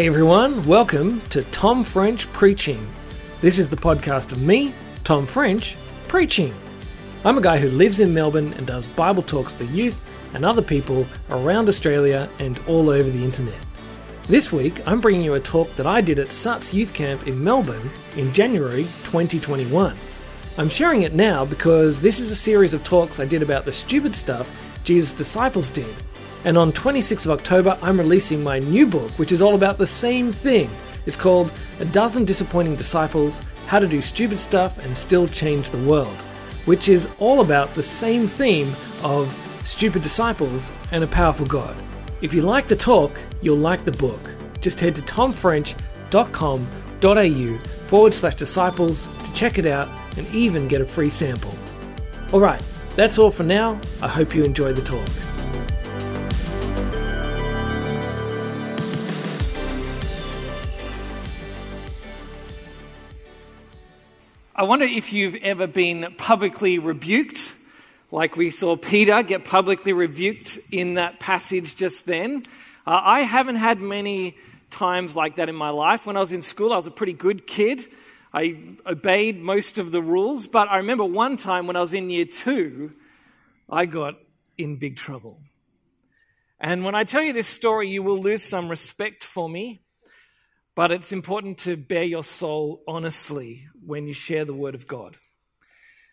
Hey everyone, welcome to Tom French Preaching. This is the podcast of me, Tom French, preaching. I'm a guy who lives in Melbourne and does Bible talks for youth and other people around Australia and all over the internet. This week, I'm bringing you a talk that I did at Suts Youth Camp in Melbourne in January 2021. I'm sharing it now because this is a series of talks I did about the stupid stuff Jesus' disciples did and on 26th of October, I'm releasing my new book, which is all about the same thing. It's called A Dozen Disappointing Disciples How to Do Stupid Stuff and Still Change the World, which is all about the same theme of stupid disciples and a powerful God. If you like the talk, you'll like the book. Just head to tomfrench.com.au forward slash disciples to check it out and even get a free sample. Alright, that's all for now. I hope you enjoy the talk. I wonder if you've ever been publicly rebuked, like we saw Peter get publicly rebuked in that passage just then. Uh, I haven't had many times like that in my life. When I was in school, I was a pretty good kid. I obeyed most of the rules, but I remember one time when I was in year two, I got in big trouble. And when I tell you this story, you will lose some respect for me but it's important to bear your soul honestly when you share the word of God.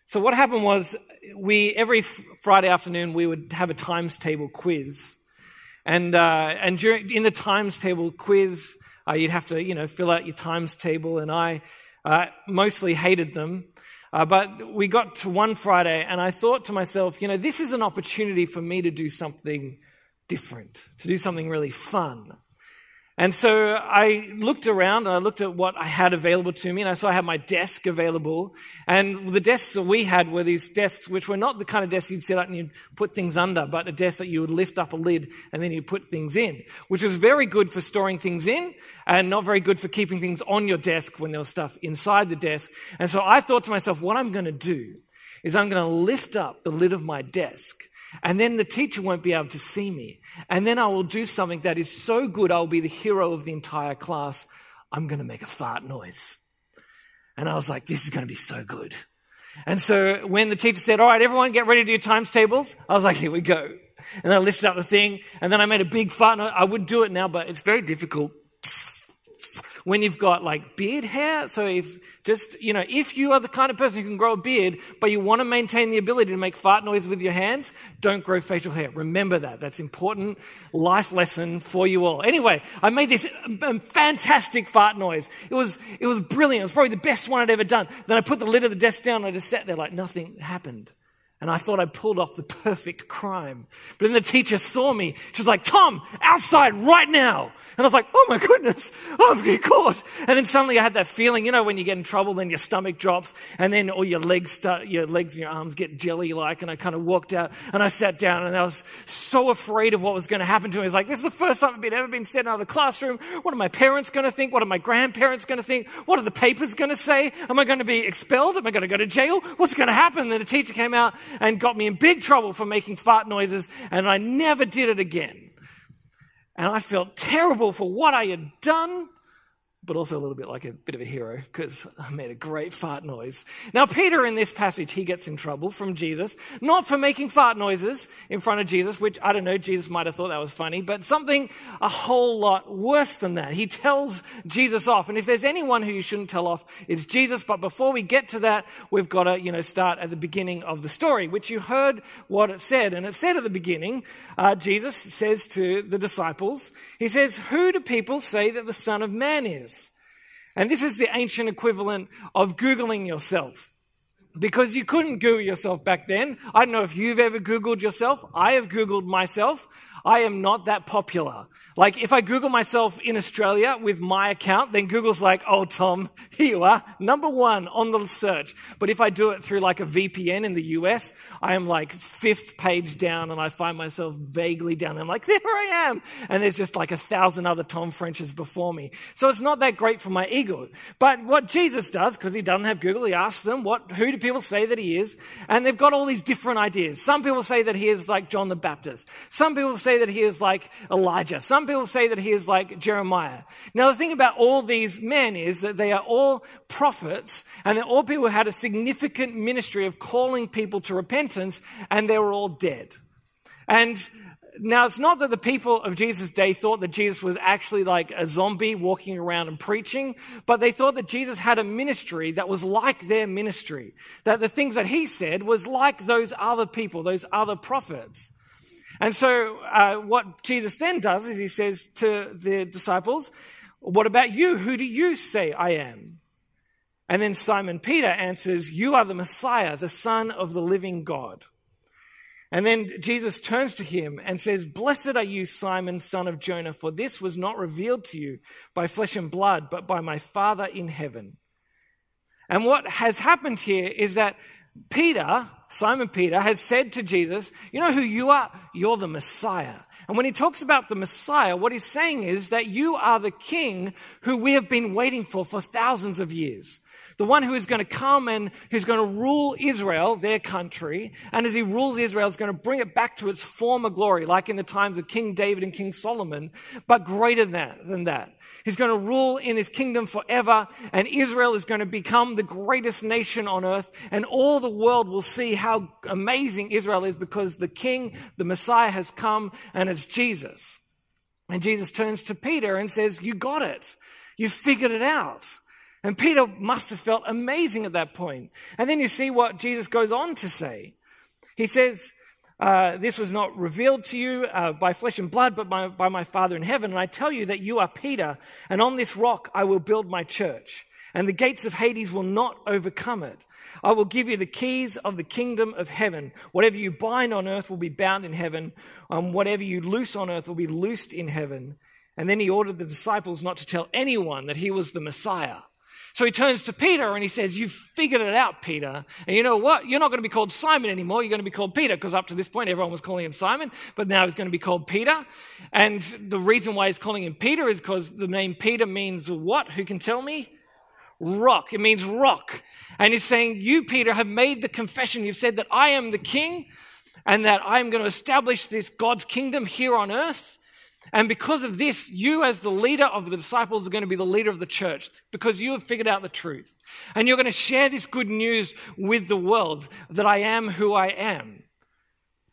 So what happened was we every Friday afternoon we would have a times table quiz, and uh, and during in the times table quiz uh, you'd have to you know fill out your times table, and I uh, mostly hated them. Uh, but we got to one Friday, and I thought to myself, you know, this is an opportunity for me to do something different, to do something really fun. And so I looked around and I looked at what I had available to me and I saw I had my desk available. And the desks that we had were these desks which were not the kind of desks you'd set up and you'd put things under, but a desk that you would lift up a lid and then you'd put things in, which was very good for storing things in and not very good for keeping things on your desk when there was stuff inside the desk. And so I thought to myself, what I'm going to do is I'm going to lift up the lid of my desk and then the teacher won't be able to see me. And then I will do something that is so good, I'll be the hero of the entire class. I'm going to make a fart noise. And I was like, this is going to be so good. And so when the teacher said, all right, everyone get ready to do times tables, I was like, here we go. And I lifted up the thing and then I made a big fart noise. I would do it now, but it's very difficult when you've got like beard hair. So if just, you know, if you are the kind of person who can grow a beard, but you want to maintain the ability to make fart noise with your hands, don't grow facial hair. Remember that. That's important life lesson for you all. Anyway, I made this um, fantastic fart noise. It was, it was brilliant. It was probably the best one I'd ever done. Then I put the lid of the desk down and I just sat there like nothing happened. And I thought I pulled off the perfect crime. But then the teacher saw me. She was like, Tom, outside right now. And I was like, oh my goodness, I'm getting caught. And then suddenly I had that feeling, you know, when you get in trouble, then your stomach drops and then all your legs start, your legs and your arms get jelly like. And I kind of walked out and I sat down and I was so afraid of what was going to happen to me. I was like, this is the first time I've ever been sent out of the classroom. What are my parents going to think? What are my grandparents going to think? What are the papers going to say? Am I going to be expelled? Am I going to go to jail? What's going to happen? And then the teacher came out and got me in big trouble for making fart noises, and I never did it again. And I felt terrible for what I had done but also a little bit like a bit of a hero because I made a great fart noise. Now, Peter in this passage, he gets in trouble from Jesus, not for making fart noises in front of Jesus, which I don't know, Jesus might have thought that was funny, but something a whole lot worse than that. He tells Jesus off. And if there's anyone who you shouldn't tell off, it's Jesus. But before we get to that, we've got to, you know, start at the beginning of the story, which you heard what it said. And it said at the beginning, uh, Jesus says to the disciples, he says, Who do people say that the Son of Man is? And this is the ancient equivalent of Googling yourself. Because you couldn't Google yourself back then. I don't know if you've ever Googled yourself. I have Googled myself. I am not that popular. Like, if I Google myself in Australia with my account, then Google's like, oh, Tom, here you are, number one on the search. But if I do it through like a VPN in the US, I am like fifth page down and I find myself vaguely down. I'm like, there I am. And there's just like a thousand other Tom Frenches before me. So it's not that great for my ego. But what Jesus does, because he doesn't have Google, he asks them, what, who do people say that he is? And they've got all these different ideas. Some people say that he is like John the Baptist. Some people say that he is like Elijah. Some people say that he is like Jeremiah. Now, the thing about all these men is that they are all prophets, and they're all people who had a significant ministry of calling people to repentance, and they were all dead. And now, it's not that the people of Jesus' day thought that Jesus was actually like a zombie walking around and preaching, but they thought that Jesus had a ministry that was like their ministry. That the things that he said was like those other people, those other prophets. And so, uh, what Jesus then does is he says to the disciples, What about you? Who do you say I am? And then Simon Peter answers, You are the Messiah, the Son of the living God. And then Jesus turns to him and says, Blessed are you, Simon, son of Jonah, for this was not revealed to you by flesh and blood, but by my Father in heaven. And what has happened here is that Peter, Simon Peter, has said to Jesus, You know who you are? You're the Messiah. And when he talks about the Messiah, what he's saying is that you are the king who we have been waiting for for thousands of years. The one who is going to come and who's going to rule Israel, their country. And as he rules Israel, is going to bring it back to its former glory, like in the times of King David and King Solomon, but greater than that. He's going to rule in his kingdom forever, and Israel is going to become the greatest nation on earth, and all the world will see how amazing Israel is because the king, the Messiah, has come, and it's Jesus. And Jesus turns to Peter and says, You got it. You figured it out. And Peter must have felt amazing at that point. And then you see what Jesus goes on to say. He says, uh, this was not revealed to you uh, by flesh and blood, but by, by my Father in heaven. And I tell you that you are Peter, and on this rock I will build my church, and the gates of Hades will not overcome it. I will give you the keys of the kingdom of heaven. Whatever you bind on earth will be bound in heaven, and whatever you loose on earth will be loosed in heaven. And then he ordered the disciples not to tell anyone that he was the Messiah. So he turns to Peter and he says, You've figured it out, Peter. And you know what? You're not going to be called Simon anymore. You're going to be called Peter, because up to this point, everyone was calling him Simon, but now he's going to be called Peter. And the reason why he's calling him Peter is because the name Peter means what? Who can tell me? Rock. It means rock. And he's saying, You, Peter, have made the confession. You've said that I am the king and that I am going to establish this God's kingdom here on earth. And because of this, you, as the leader of the disciples, are going to be the leader of the church because you have figured out the truth. And you're going to share this good news with the world that I am who I am.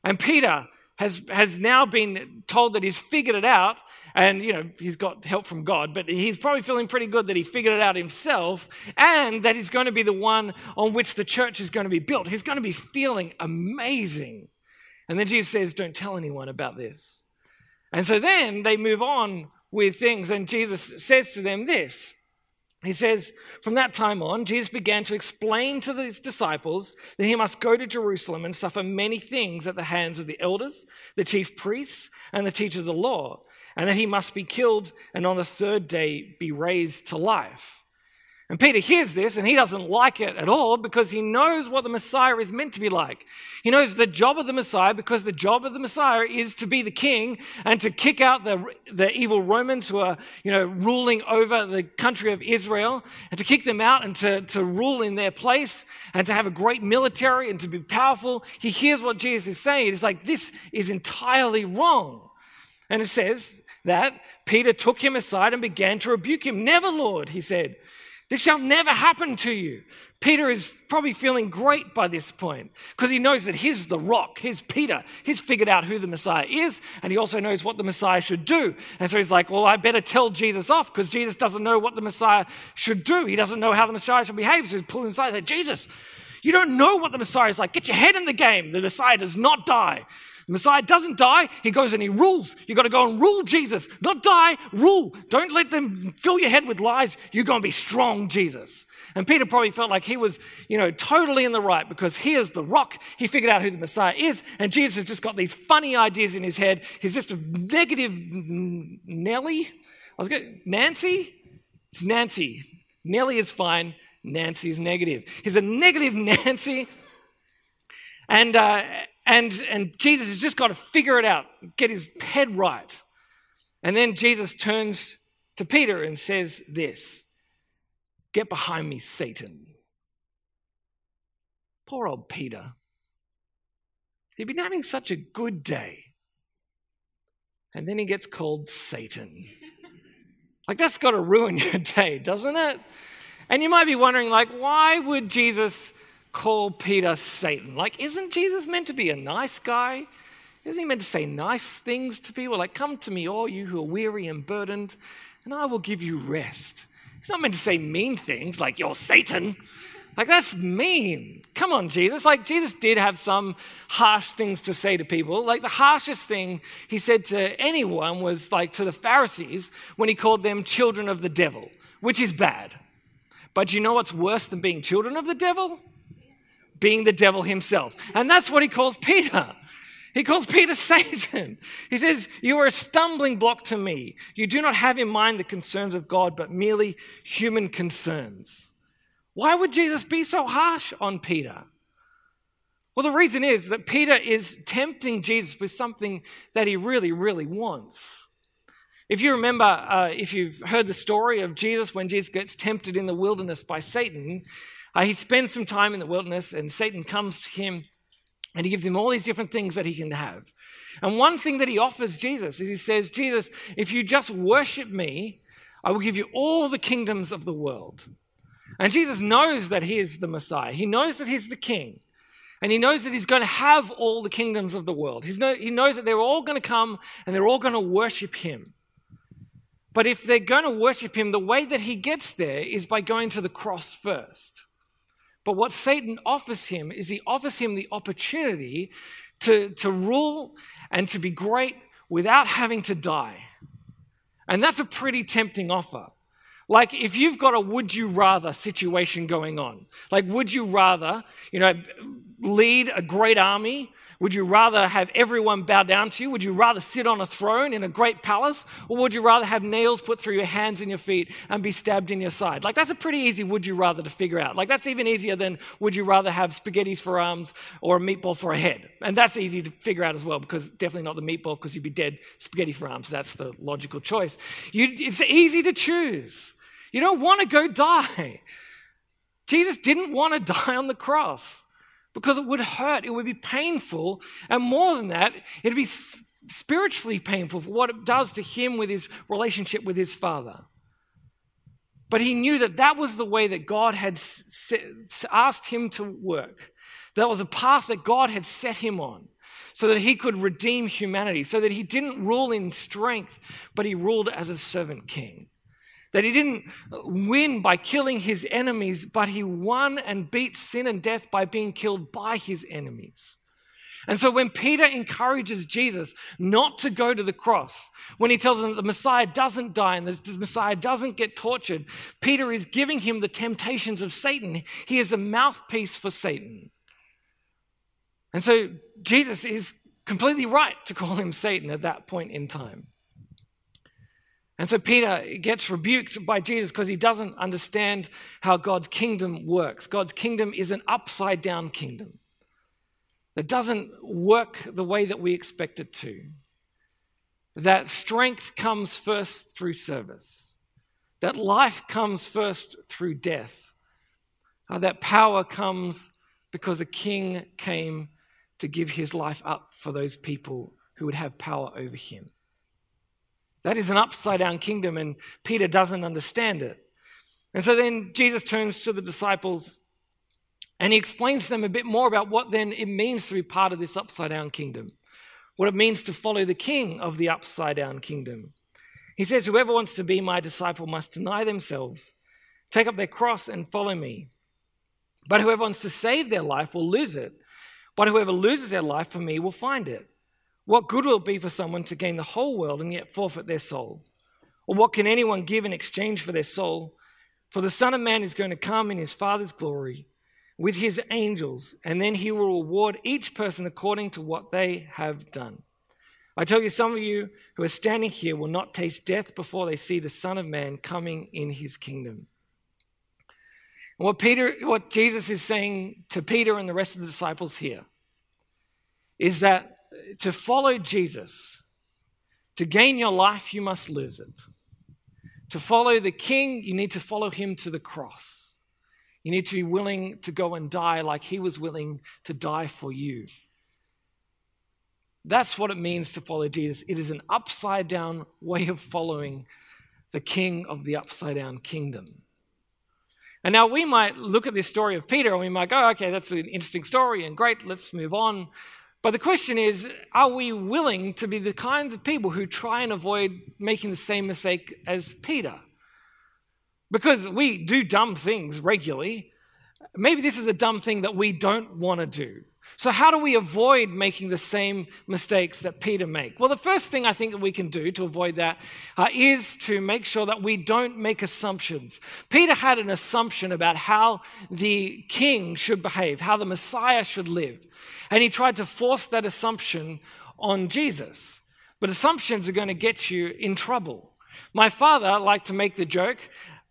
And Peter has, has now been told that he's figured it out. And, you know, he's got help from God, but he's probably feeling pretty good that he figured it out himself and that he's going to be the one on which the church is going to be built. He's going to be feeling amazing. And then Jesus says, Don't tell anyone about this. And so then they move on with things, and Jesus says to them this. He says, From that time on, Jesus began to explain to his disciples that he must go to Jerusalem and suffer many things at the hands of the elders, the chief priests, and the teachers of the law, and that he must be killed and on the third day be raised to life. And Peter hears this and he doesn't like it at all because he knows what the Messiah is meant to be like. He knows the job of the Messiah because the job of the Messiah is to be the king and to kick out the, the evil Romans who are, you know, ruling over the country of Israel and to kick them out and to, to rule in their place and to have a great military and to be powerful. He hears what Jesus is saying. It's like, this is entirely wrong. And it says that Peter took him aside and began to rebuke him. Never, Lord, he said. This shall never happen to you. Peter is probably feeling great by this point because he knows that he's the rock. He's Peter. He's figured out who the Messiah is, and he also knows what the Messiah should do. And so he's like, Well, I better tell Jesus off because Jesus doesn't know what the Messiah should do. He doesn't know how the Messiah should behave. So he's pulling aside and says, Jesus, you don't know what the Messiah is like. Get your head in the game. The Messiah does not die. The Messiah doesn't die, he goes and he rules. You've got to go and rule Jesus, not die, rule. Don't let them fill your head with lies. You're going to be strong, Jesus. And Peter probably felt like he was, you know, totally in the right because he is the rock. He figured out who the Messiah is, and Jesus has just got these funny ideas in his head. He's just a negative Nelly. I was going, Nancy? It's Nancy. Nelly is fine. Nancy is negative. He's a negative Nancy. And, uh, and, and Jesus has just got to figure it out, get his head right. And then Jesus turns to Peter and says this Get behind me, Satan. Poor old Peter. He'd been having such a good day. and then he gets called Satan. Like, that's got to ruin your day, doesn't it? And you might be wondering, like, why would Jesus call Peter Satan? Like, isn't Jesus meant to be a nice guy? Isn't he meant to say nice things to people? Like, come to me, all you who are weary and burdened, and I will give you rest. He's not meant to say mean things like, you're Satan. Like, that's mean. Come on, Jesus. Like, Jesus did have some harsh things to say to people. Like, the harshest thing he said to anyone was like to the Pharisees when he called them children of the devil, which is bad. But you know what's worse than being children of the devil? Being the devil himself. And that's what he calls Peter. He calls Peter Satan. He says, You are a stumbling block to me. You do not have in mind the concerns of God, but merely human concerns. Why would Jesus be so harsh on Peter? Well, the reason is that Peter is tempting Jesus with something that he really, really wants. If you remember, uh, if you've heard the story of Jesus when Jesus gets tempted in the wilderness by Satan, uh, he spends some time in the wilderness and Satan comes to him and he gives him all these different things that he can have. And one thing that he offers Jesus is he says, Jesus, if you just worship me, I will give you all the kingdoms of the world. And Jesus knows that he is the Messiah. He knows that he's the king. And he knows that he's going to have all the kingdoms of the world. He's he knows that they're all going to come and they're all going to worship him. But if they're going to worship him, the way that he gets there is by going to the cross first. But what Satan offers him is he offers him the opportunity to, to rule and to be great without having to die. And that's a pretty tempting offer. Like if you've got a would you rather situation going on, like would you rather, you know, lead a great army would you rather have everyone bow down to you? Would you rather sit on a throne in a great palace? Or would you rather have nails put through your hands and your feet and be stabbed in your side? Like, that's a pretty easy would you rather to figure out. Like, that's even easier than would you rather have spaghettis for arms or a meatball for a head? And that's easy to figure out as well because definitely not the meatball because you'd be dead. Spaghetti for arms, that's the logical choice. You, it's easy to choose. You don't want to go die. Jesus didn't want to die on the cross because it would hurt, it would be painful, and more than that, it'd be spiritually painful for what it does to him with his relationship with his father. But he knew that that was the way that God had asked him to work. That was a path that God had set him on so that he could redeem humanity, so that he didn't rule in strength, but he ruled as a servant king. That he didn't win by killing his enemies, but he won and beat sin and death by being killed by his enemies. And so when Peter encourages Jesus not to go to the cross, when he tells him that the Messiah doesn't die and the Messiah doesn't get tortured, Peter is giving him the temptations of Satan. He is a mouthpiece for Satan. And so Jesus is completely right to call him Satan at that point in time. And so Peter gets rebuked by Jesus because he doesn't understand how God's kingdom works. God's kingdom is an upside down kingdom that doesn't work the way that we expect it to. That strength comes first through service, that life comes first through death, uh, that power comes because a king came to give his life up for those people who would have power over him. That is an upside down kingdom, and Peter doesn't understand it. And so then Jesus turns to the disciples and he explains to them a bit more about what then it means to be part of this upside down kingdom, what it means to follow the king of the upside down kingdom. He says, Whoever wants to be my disciple must deny themselves, take up their cross, and follow me. But whoever wants to save their life will lose it. But whoever loses their life for me will find it. What good will it be for someone to gain the whole world and yet forfeit their soul? Or what can anyone give in exchange for their soul? For the Son of Man is going to come in his Father's glory with his angels, and then he will reward each person according to what they have done. I tell you, some of you who are standing here will not taste death before they see the Son of Man coming in his kingdom. what Peter, what Jesus is saying to Peter and the rest of the disciples here is that to follow Jesus, to gain your life, you must lose it. To follow the King, you need to follow him to the cross. You need to be willing to go and die like he was willing to die for you. That's what it means to follow Jesus. It is an upside down way of following the king of the upside down kingdom. And now we might look at this story of Peter and we might go, okay, that's an interesting story and great, let's move on. But the question is, are we willing to be the kind of people who try and avoid making the same mistake as Peter? Because we do dumb things regularly. Maybe this is a dumb thing that we don't want to do. So, how do we avoid making the same mistakes that Peter made? Well, the first thing I think that we can do to avoid that uh, is to make sure that we don't make assumptions. Peter had an assumption about how the king should behave, how the Messiah should live, and he tried to force that assumption on Jesus. But assumptions are going to get you in trouble. My father liked to make the joke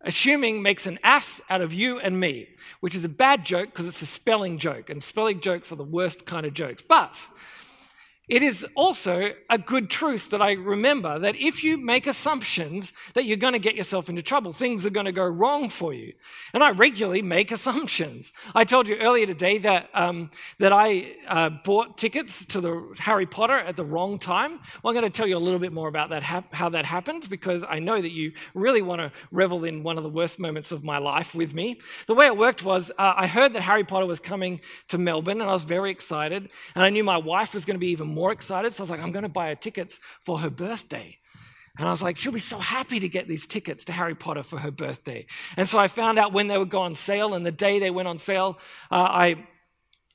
assuming makes an ass out of you and me which is a bad joke because it's a spelling joke, and spelling jokes are the worst kind of jokes. But it is also a good truth that I remember that if you make assumptions that you're going to get yourself into trouble, things are going to go wrong for you. And I regularly make assumptions. I told you earlier today that, um, that I uh, bought tickets to the Harry Potter at the wrong time. Well, I'm going to tell you a little bit more about that, how that happened because I know that you really want to revel in one of the worst moments of my life with me. The way it worked was uh, I heard that Harry Potter was coming to Melbourne and I was very excited. And I knew my wife was going to be even more excited. So I was like, I'm going to buy her tickets for her birthday. And I was like, she'll be so happy to get these tickets to Harry Potter for her birthday. And so I found out when they would go on sale, and the day they went on sale, uh, I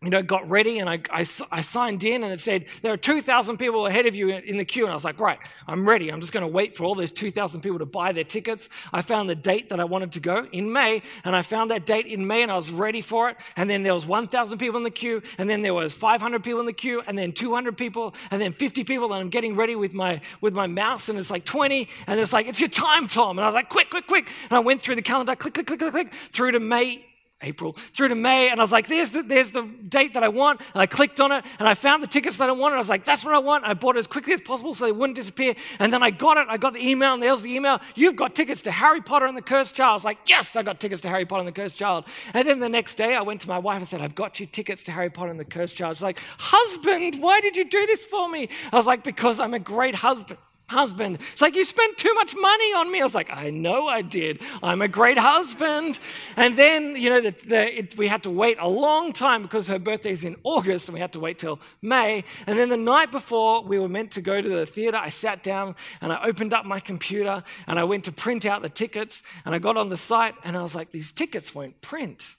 you know, got ready and I, I, I, signed in and it said, there are 2,000 people ahead of you in the queue. And I was like, right, I'm ready. I'm just going to wait for all those 2,000 people to buy their tickets. I found the date that I wanted to go in May and I found that date in May and I was ready for it. And then there was 1,000 people in the queue and then there was 500 people in the queue and then 200 people and then 50 people. And I'm getting ready with my, with my mouse and it's like 20 and it's like, it's your time, Tom. And I was like, quick, quick, quick. And I went through the calendar, click, click, click, click, click, through to May April through to May, and I was like, there's the, there's the date that I want. And I clicked on it, and I found the tickets that I wanted. I was like, that's what I want. I bought it as quickly as possible so they wouldn't disappear. And then I got it. I got the email, and there's the email. You've got tickets to Harry Potter and the Cursed Child. I was like, yes, I got tickets to Harry Potter and the Cursed Child. And then the next day, I went to my wife and said, I've got you tickets to Harry Potter and the Cursed Child. She's like, husband, why did you do this for me? I was like, because I'm a great husband husband. It's like, you spent too much money on me. I was like, I know I did. I'm a great husband. And then, you know, the, the, it, we had to wait a long time because her birthday's in August and we had to wait till May. And then the night before we were meant to go to the theater, I sat down and I opened up my computer and I went to print out the tickets and I got on the site and I was like, these tickets won't print.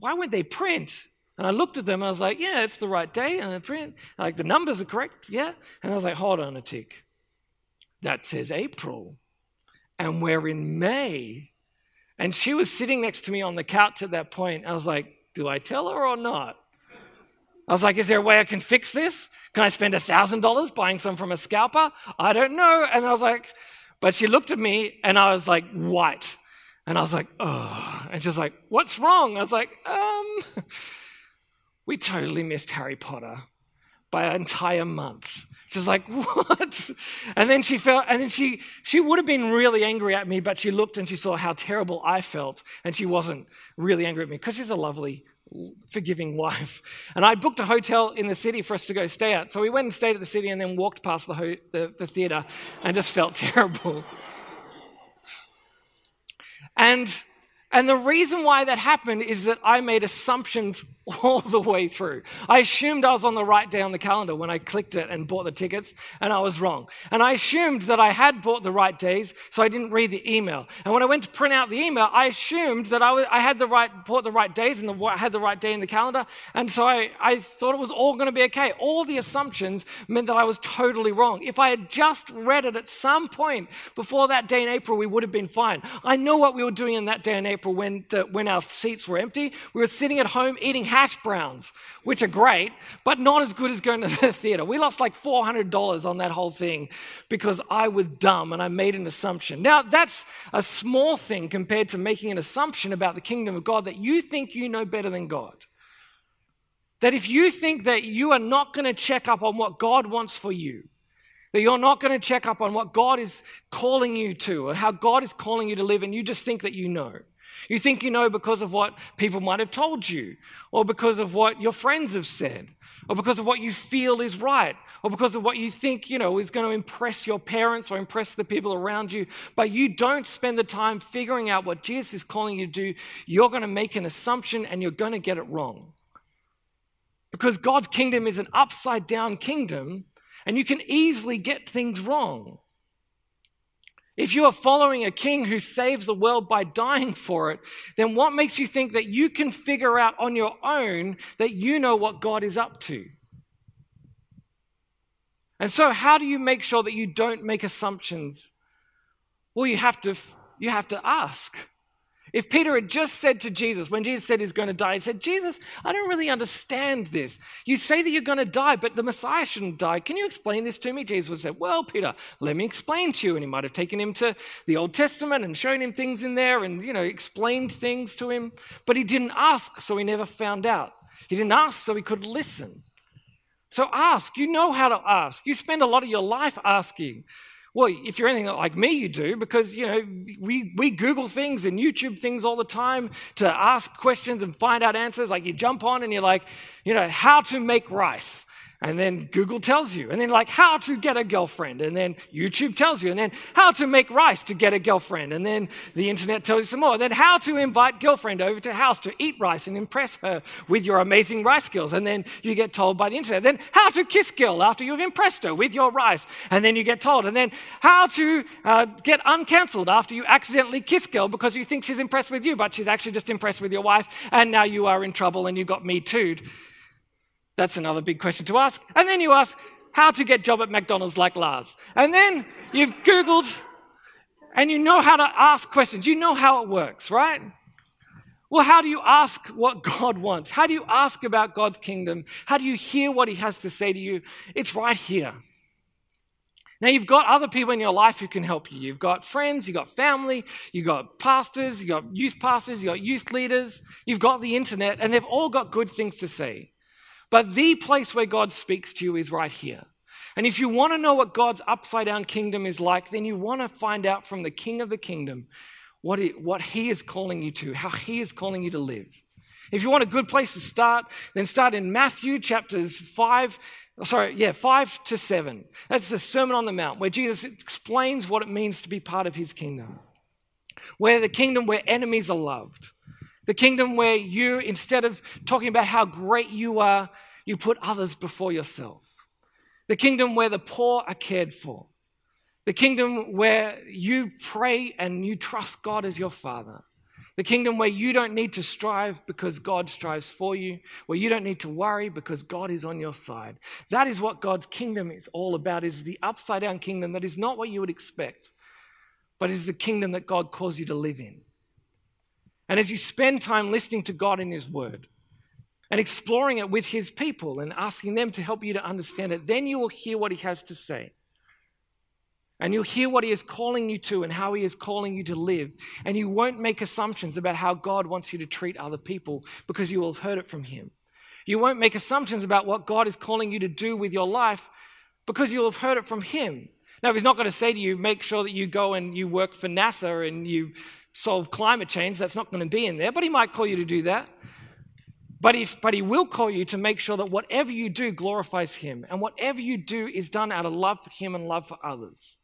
Why won't they print? And I looked at them and I was like, yeah, it's the right day. And I print, like, the numbers are correct. Yeah. And I was like, hold on a tick that says April, and we're in May. And she was sitting next to me on the couch at that point. I was like, do I tell her or not? I was like, is there a way I can fix this? Can I spend $1,000 buying some from a scalper? I don't know. And I was like, but she looked at me and I was like, white. And I was like, oh. And she's like, what's wrong? I was like, um, we totally missed Harry Potter by an entire month. She's like, what? And then she felt, and then she, she would have been really angry at me, but she looked and she saw how terrible I felt, and she wasn't really angry at me because she's a lovely, forgiving wife. And I booked a hotel in the city for us to go stay at. So we went and stayed at the city and then walked past the, ho- the, the theater and just felt terrible. And and the reason why that happened is that I made assumptions all the way through. I assumed I was on the right day on the calendar when I clicked it and bought the tickets, and I was wrong. And I assumed that I had bought the right days, so I didn't read the email. And when I went to print out the email, I assumed that I, was, I had the right, bought the right days and the, had the right day in the calendar, and so I, I thought it was all going to be okay. All the assumptions meant that I was totally wrong. If I had just read it at some point before that day in April, we would have been fine. I know what we were doing in that day in April April when, the, when our seats were empty. We were sitting at home eating hash browns, which are great, but not as good as going to the theater. We lost like $400 on that whole thing because I was dumb and I made an assumption. Now, that's a small thing compared to making an assumption about the kingdom of God that you think you know better than God. That if you think that you are not going to check up on what God wants for you, that you're not going to check up on what God is calling you to or how God is calling you to live, and you just think that you know. You think you know because of what people might have told you, or because of what your friends have said, or because of what you feel is right, or because of what you think, you know, is going to impress your parents or impress the people around you. But you don't spend the time figuring out what Jesus is calling you to do. You're going to make an assumption and you're going to get it wrong. Because God's kingdom is an upside down kingdom, and you can easily get things wrong. If you are following a king who saves the world by dying for it, then what makes you think that you can figure out on your own that you know what God is up to? And so, how do you make sure that you don't make assumptions? Well, you have to, you have to ask. If Peter had just said to Jesus, when Jesus said he's going to die, he said, Jesus, I don't really understand this. You say that you're going to die, but the Messiah shouldn't die. Can you explain this to me? Jesus would say, Well, Peter, let me explain to you. And he might have taken him to the Old Testament and shown him things in there and, you know, explained things to him. But he didn't ask, so he never found out. He didn't ask, so he could listen. So ask. You know how to ask. You spend a lot of your life asking. Well, if you're anything like me, you do, because, you know, we, we Google things and YouTube things all the time to ask questions and find out answers. Like you jump on and you're like, you know, how to make rice. And then Google tells you. And then, like, how to get a girlfriend. And then YouTube tells you. And then, how to make rice to get a girlfriend. And then the internet tells you some more. And then, how to invite girlfriend over to house to eat rice and impress her with your amazing rice skills. And then you get told by the internet. Then, how to kiss girl after you've impressed her with your rice. And then you get told. And then, how to uh, get uncancelled after you accidentally kiss girl because you think she's impressed with you, but she's actually just impressed with your wife. And now you are in trouble and you got me too. That's another big question to ask. And then you ask, how to get job at McDonald's like Lars. And then you've Googled and you know how to ask questions. You know how it works, right? Well, how do you ask what God wants? How do you ask about God's kingdom? How do you hear what He has to say to you? It's right here. Now, you've got other people in your life who can help you. You've got friends, you've got family, you've got pastors, you've got youth pastors, you've got youth leaders, you've got the internet, and they've all got good things to say. But the place where God speaks to you is right here. And if you want to know what God's upside down kingdom is like, then you want to find out from the King of the kingdom what, what he is calling you to, how he is calling you to live. If you want a good place to start, then start in Matthew chapters 5, sorry, yeah, 5 to 7. That's the Sermon on the Mount, where Jesus explains what it means to be part of his kingdom. Where the kingdom where enemies are loved. The kingdom where you, instead of talking about how great you are, you put others before yourself. The kingdom where the poor are cared for. The kingdom where you pray and you trust God as your Father. The kingdom where you don't need to strive because God strives for you, where you don't need to worry because God is on your side. That is what God's kingdom is all about, is the upside down kingdom that is not what you would expect, but is the kingdom that God calls you to live in. And as you spend time listening to God in His Word, and exploring it with his people and asking them to help you to understand it, then you will hear what he has to say. And you'll hear what he is calling you to and how he is calling you to live. And you won't make assumptions about how God wants you to treat other people because you will have heard it from him. You won't make assumptions about what God is calling you to do with your life because you'll have heard it from him. Now, he's not going to say to you, make sure that you go and you work for NASA and you solve climate change. That's not going to be in there, but he might call you to do that. But, if, but he will call you to make sure that whatever you do glorifies him and whatever you do is done out of love for him and love for others.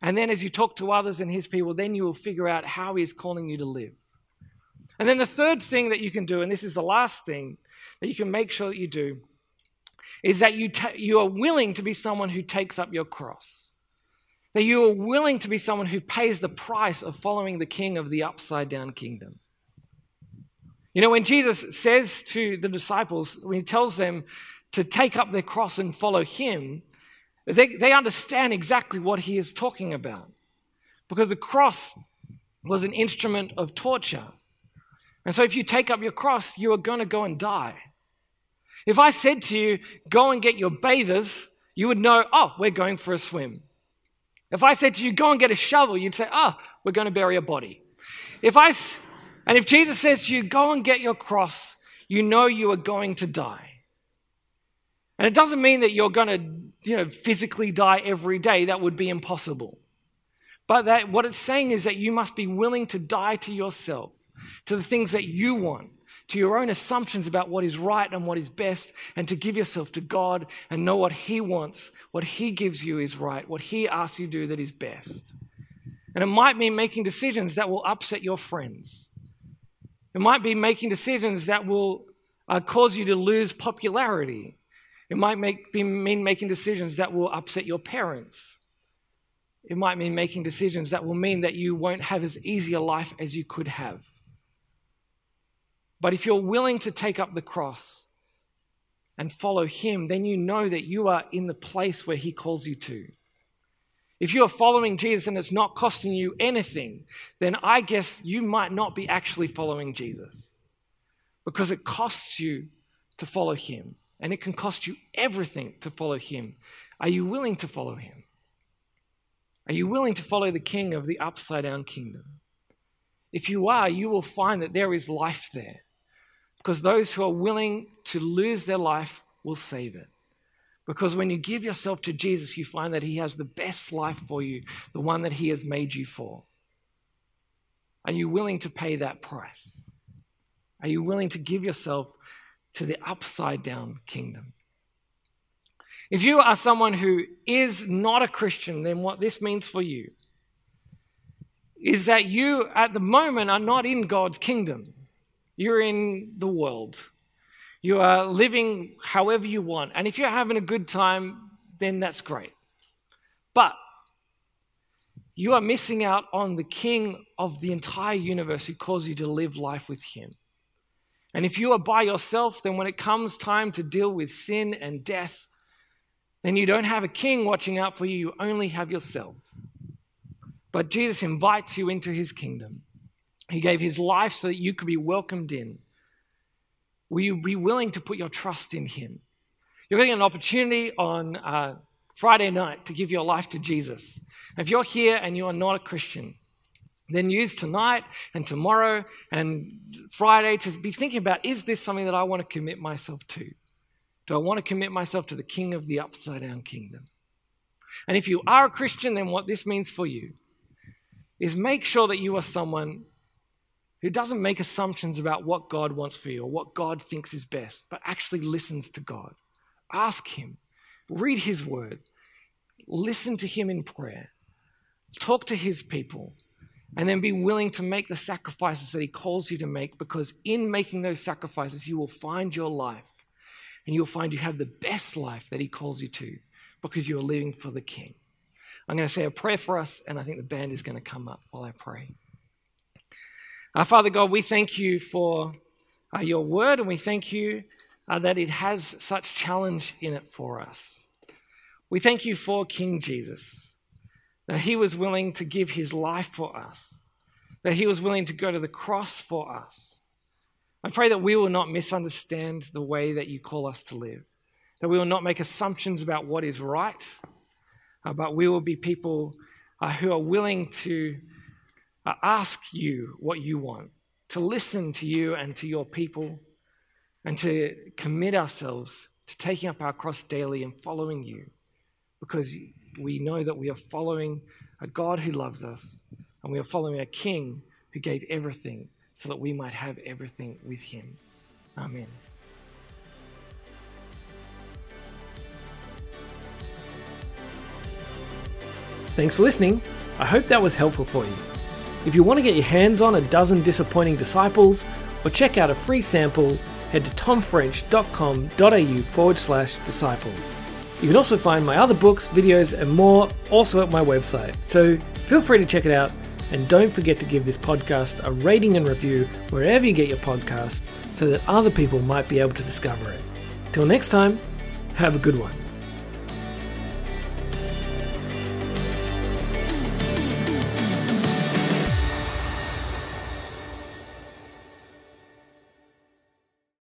And then as you talk to others and his people, then you will figure out how he is calling you to live. And then the third thing that you can do, and this is the last thing that you can make sure that you do, is that you, ta- you are willing to be someone who takes up your cross. That you are willing to be someone who pays the price of following the king of the upside down kingdom. You know, when Jesus says to the disciples, when he tells them to take up their cross and follow him, they, they understand exactly what he is talking about. Because the cross was an instrument of torture. And so if you take up your cross, you are going to go and die. If I said to you, go and get your bathers, you would know, oh, we're going for a swim. If I said to you, go and get a shovel, you'd say, oh, we're going to bury a body. If I and if Jesus says to you, go and get your cross, you know you are going to die. And it doesn't mean that you're going to, you know, physically die every day. That would be impossible. But that what it's saying is that you must be willing to die to yourself, to the things that you want, to your own assumptions about what is right and what is best, and to give yourself to God and know what He wants, what He gives you is right, what He asks you to do that is best. And it might mean making decisions that will upset your friends. It might be making decisions that will uh, cause you to lose popularity. It might make, be, mean making decisions that will upset your parents. It might mean making decisions that will mean that you won't have as easy a life as you could have. But if you're willing to take up the cross and follow Him, then you know that you are in the place where He calls you to. If you are following Jesus and it's not costing you anything, then I guess you might not be actually following Jesus because it costs you to follow Him and it can cost you everything to follow Him. Are you willing to follow Him? Are you willing to follow the king of the upside down kingdom? If you are, you will find that there is life there. Because those who are willing to lose their life will save it. Because when you give yourself to Jesus, you find that He has the best life for you, the one that He has made you for. Are you willing to pay that price? Are you willing to give yourself to the upside down kingdom? If you are someone who is not a Christian, then what this means for you is that you, at the moment, are not in God's kingdom. You're in the world. You are living however you want. And if you're having a good time, then that's great. But you are missing out on the king of the entire universe who calls you to live life with him. And if you are by yourself, then when it comes time to deal with sin and death, then you don't have a king watching out for you, you only have yourself. But Jesus invites you into his kingdom. He gave his life so that you could be welcomed in. Will you be willing to put your trust in him? You're getting an opportunity on uh, Friday night to give your life to Jesus. If you're here and you are not a Christian, then use tonight and tomorrow and Friday to be thinking about is this something that I want to commit myself to? Do I want to commit myself to the king of the upside down kingdom? And if you are a Christian, then what this means for you is make sure that you are someone who doesn't make assumptions about what God wants for you or what God thinks is best, but actually listens to God. Ask Him, read His word, listen to Him in prayer, talk to His people, and then be willing to make the sacrifices that He calls you to make because in making those sacrifices, you will find your life and you'll find you have the best life that He calls you to because you're living for the King. I'm going to say a prayer for us, and I think the band is going to come up while I pray. Our Father God, we thank you for uh, your word, and we thank you uh, that it has such challenge in it for us. We thank you for King Jesus, that he was willing to give his life for us, that he was willing to go to the cross for us I pray that we will not misunderstand the way that you call us to live, that we will not make assumptions about what is right, uh, but we will be people uh, who are willing to uh, ask you what you want, to listen to you and to your people, and to commit ourselves to taking up our cross daily and following you, because we know that we are following a God who loves us, and we are following a King who gave everything so that we might have everything with Him. Amen. Thanks for listening. I hope that was helpful for you. If you want to get your hands on a dozen disappointing disciples or check out a free sample, head to tomfrench.com.au forward slash disciples. You can also find my other books, videos, and more also at my website, so feel free to check it out and don't forget to give this podcast a rating and review wherever you get your podcast so that other people might be able to discover it. Till next time, have a good one.